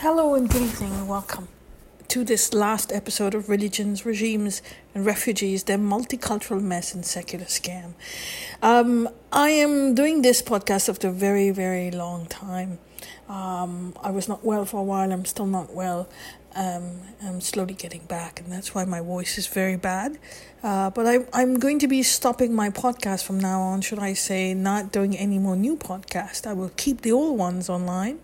Hello and good evening and welcome to this last episode of Religions, Regimes and Refugees, their multicultural mess and secular scam. Um, I am doing this podcast after a very, very long time. Um, I was not well for a while, I'm still not well. Um, I'm slowly getting back, and that's why my voice is very bad. Uh, but I, I'm going to be stopping my podcast from now on, should I say, not doing any more new podcast. I will keep the old ones online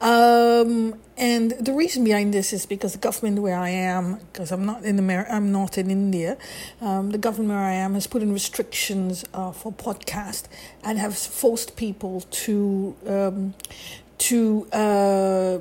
um, and the reason behind this is because the government where I am, because I'm not in America, I'm not in India. Um, the government where I am has put in restrictions uh, for podcast and has forced people to um, to uh,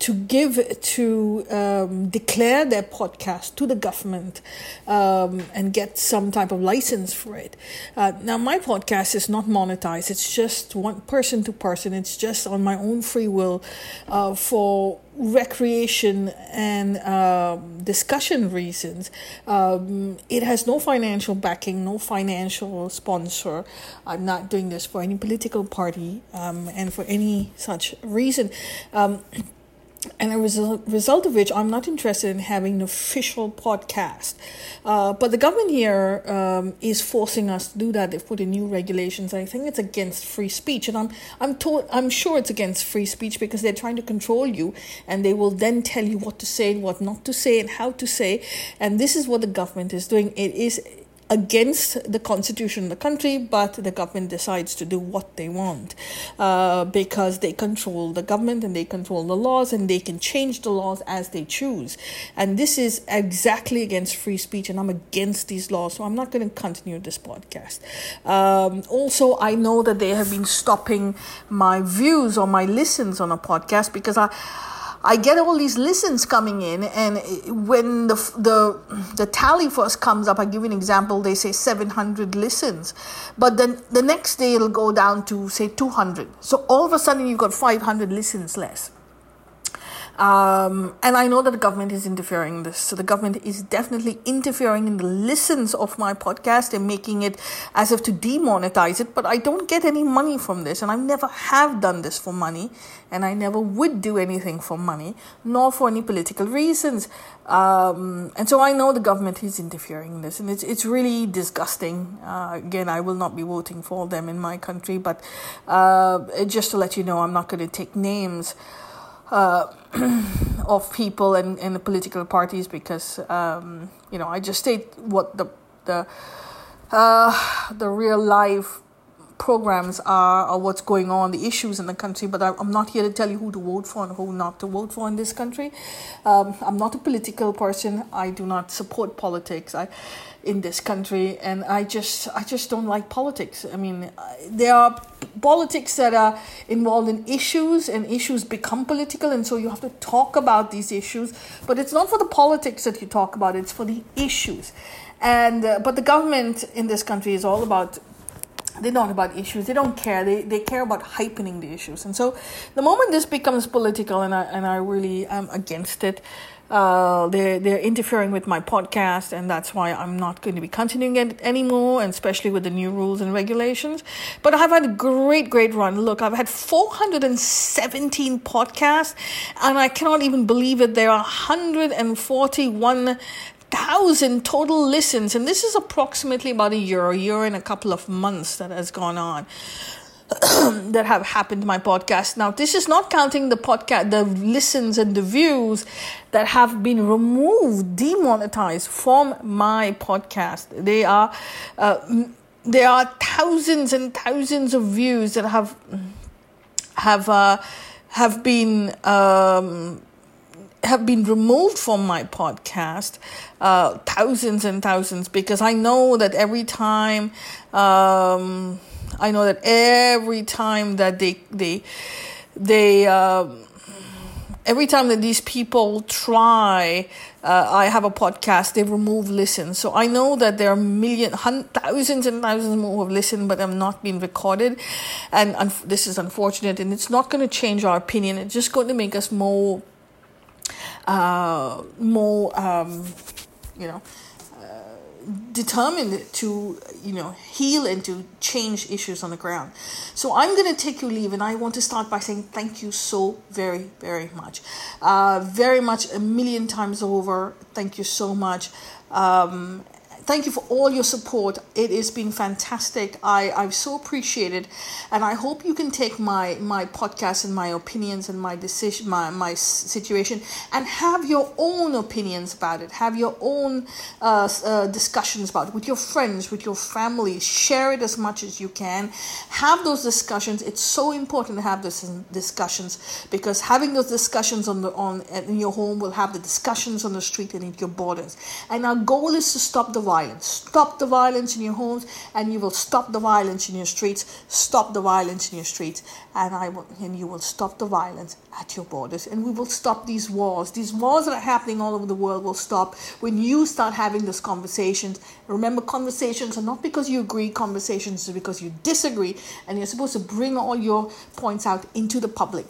to give to um, declare their podcast to the government um, and get some type of license for it. Uh, now, my podcast is not monetized. It's just one person to person. It's just on my own free will uh, for recreation and uh, discussion reasons. Um, it has no financial backing, no financial sponsor. I'm not doing this for any political party um, and for any such reason. Um, and as a result of which, I'm not interested in having an official podcast. Uh, but the government here um, is forcing us to do that. They've put in new regulations. I think it's against free speech, and I'm I'm told I'm sure it's against free speech because they're trying to control you, and they will then tell you what to say and what not to say and how to say. And this is what the government is doing. It is against the constitution of the country, but the government decides to do what they want uh, because they control the government and they control the laws and they can change the laws as they choose. And this is exactly against free speech, and I'm against these laws, so I'm not going to continue this podcast. Um, also, I know that they have been stopping my views or my listens on a podcast because I I get all these listens coming in, and when the the the tally first comes up, I give you an example. They say 700 listens, but then the next day it'll go down to say 200. So all of a sudden you've got 500 listens less. Um, and I know that the government is interfering in this. So the government is definitely interfering in the listens of my podcast and making it as if to demonetize it. But I don't get any money from this, and I never have done this for money, and I never would do anything for money, nor for any political reasons. Um, and so I know the government is interfering in this, and it's it's really disgusting. Uh, again, I will not be voting for them in my country, but uh, just to let you know, I'm not going to take names uh, of people and, and the political parties because um, you know I just state what the the uh, the real life programs are or what's going on, the issues in the country. But I, am not here to tell you who to vote for and who not to vote for in this country. Um, I'm not a political person. I do not support politics. I in this country and I just I just don't like politics. I mean, there are politics that are involved in issues and issues become political and so you have to talk about these issues, but it's not for the politics that you talk about, it's for the issues. And uh, but the government in this country is all about they're not about issues. They don't care. They they care about hypening the issues. And so, the moment this becomes political, and I and I really am against it. Uh, they're they're interfering with my podcast, and that's why I'm not going to be continuing it anymore, and especially with the new rules and regulations. But I've had a great, great run. Look, I've had 417 podcasts, and I cannot even believe it. There are 141 thousand total listens, and this is approximately about a year, a year and a couple of months that has gone on. that have happened to my podcast. Now, this is not counting the podcast, the listens and the views that have been removed, demonetized from my podcast. They are, uh, there are thousands and thousands of views that have have uh, have been um, have been removed from my podcast, uh, thousands and thousands, because I know that every time, um, I know that every time that they they they uh, every time that these people try. Uh, I have a podcast. They remove listens, so I know that there are million, hundreds, thousands and thousands more who have listened, but I'm not being recorded, and un- this is unfortunate. And it's not going to change our opinion. It's just going to make us more uh, more, um, you know, determined to you know heal and to change issues on the ground. So i'm going to take your leave and i want to start by saying thank you so very very much. Uh, very much a million times over. Thank you so much. Um, thank you for all your support. It has been fantastic. I, I so appreciate it. And I hope you can take my, my podcast and my opinions and my decision, my, my situation, and have your own opinions about it. Have your own uh, uh, discussions about it with your friends, with your family. Share it as much as you can. Have those discussions. It's so important to have those discussions because having those discussions on the on in your home will have the discussions on the street and in your borders. And our goal is to stop the violence. Stop the violence in your homes, and you will stop the violence in your streets. Stop the violence in your streets, and I will, and you will stop the violence at your borders. And we will stop these wars. These wars that are happening all over the world will stop when you start having those conversations. Remember, conversations are not because you agree. Conversations are because you disagree, and you're supposed to bring all your points out into the public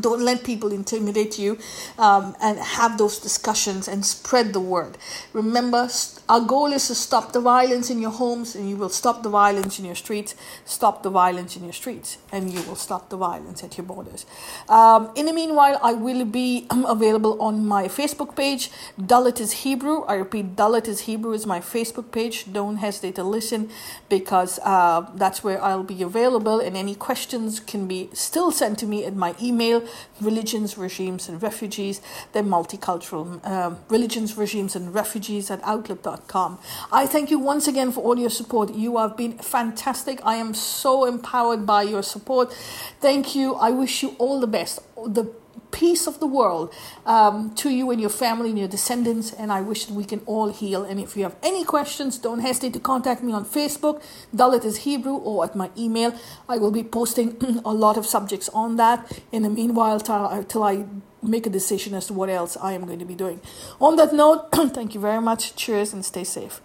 don't let people intimidate you um, and have those discussions and spread the word. Remember, our goal is to stop the violence in your homes, and you will stop the violence in your streets. Stop the violence in your streets, and you will stop the violence at your borders. Um, in the meanwhile, I will be available on my Facebook page, Dalith is Hebrew. I repeat, Dalith is Hebrew is my Facebook page. Don't hesitate to listen because uh, that's where I'll be available, and any questions can be still sent to me at my email religions, regimes, and refugees. They're multicultural um, religions, regimes, and refugees at outlook.com. I thank you once again for all your support. You have been fantastic. I am so empowered by your support. Thank you. I wish you all the best. The peace of the world um, to you and your family and your descendants. And I wish that we can all heal. And if you have any questions, don't hesitate to contact me on Facebook, Dalith is Hebrew, or at my email. I will be posting a lot of subjects on that. In the meanwhile, till I make a decision as to what else I am going to be doing. On that note, thank you very much. Cheers and stay safe.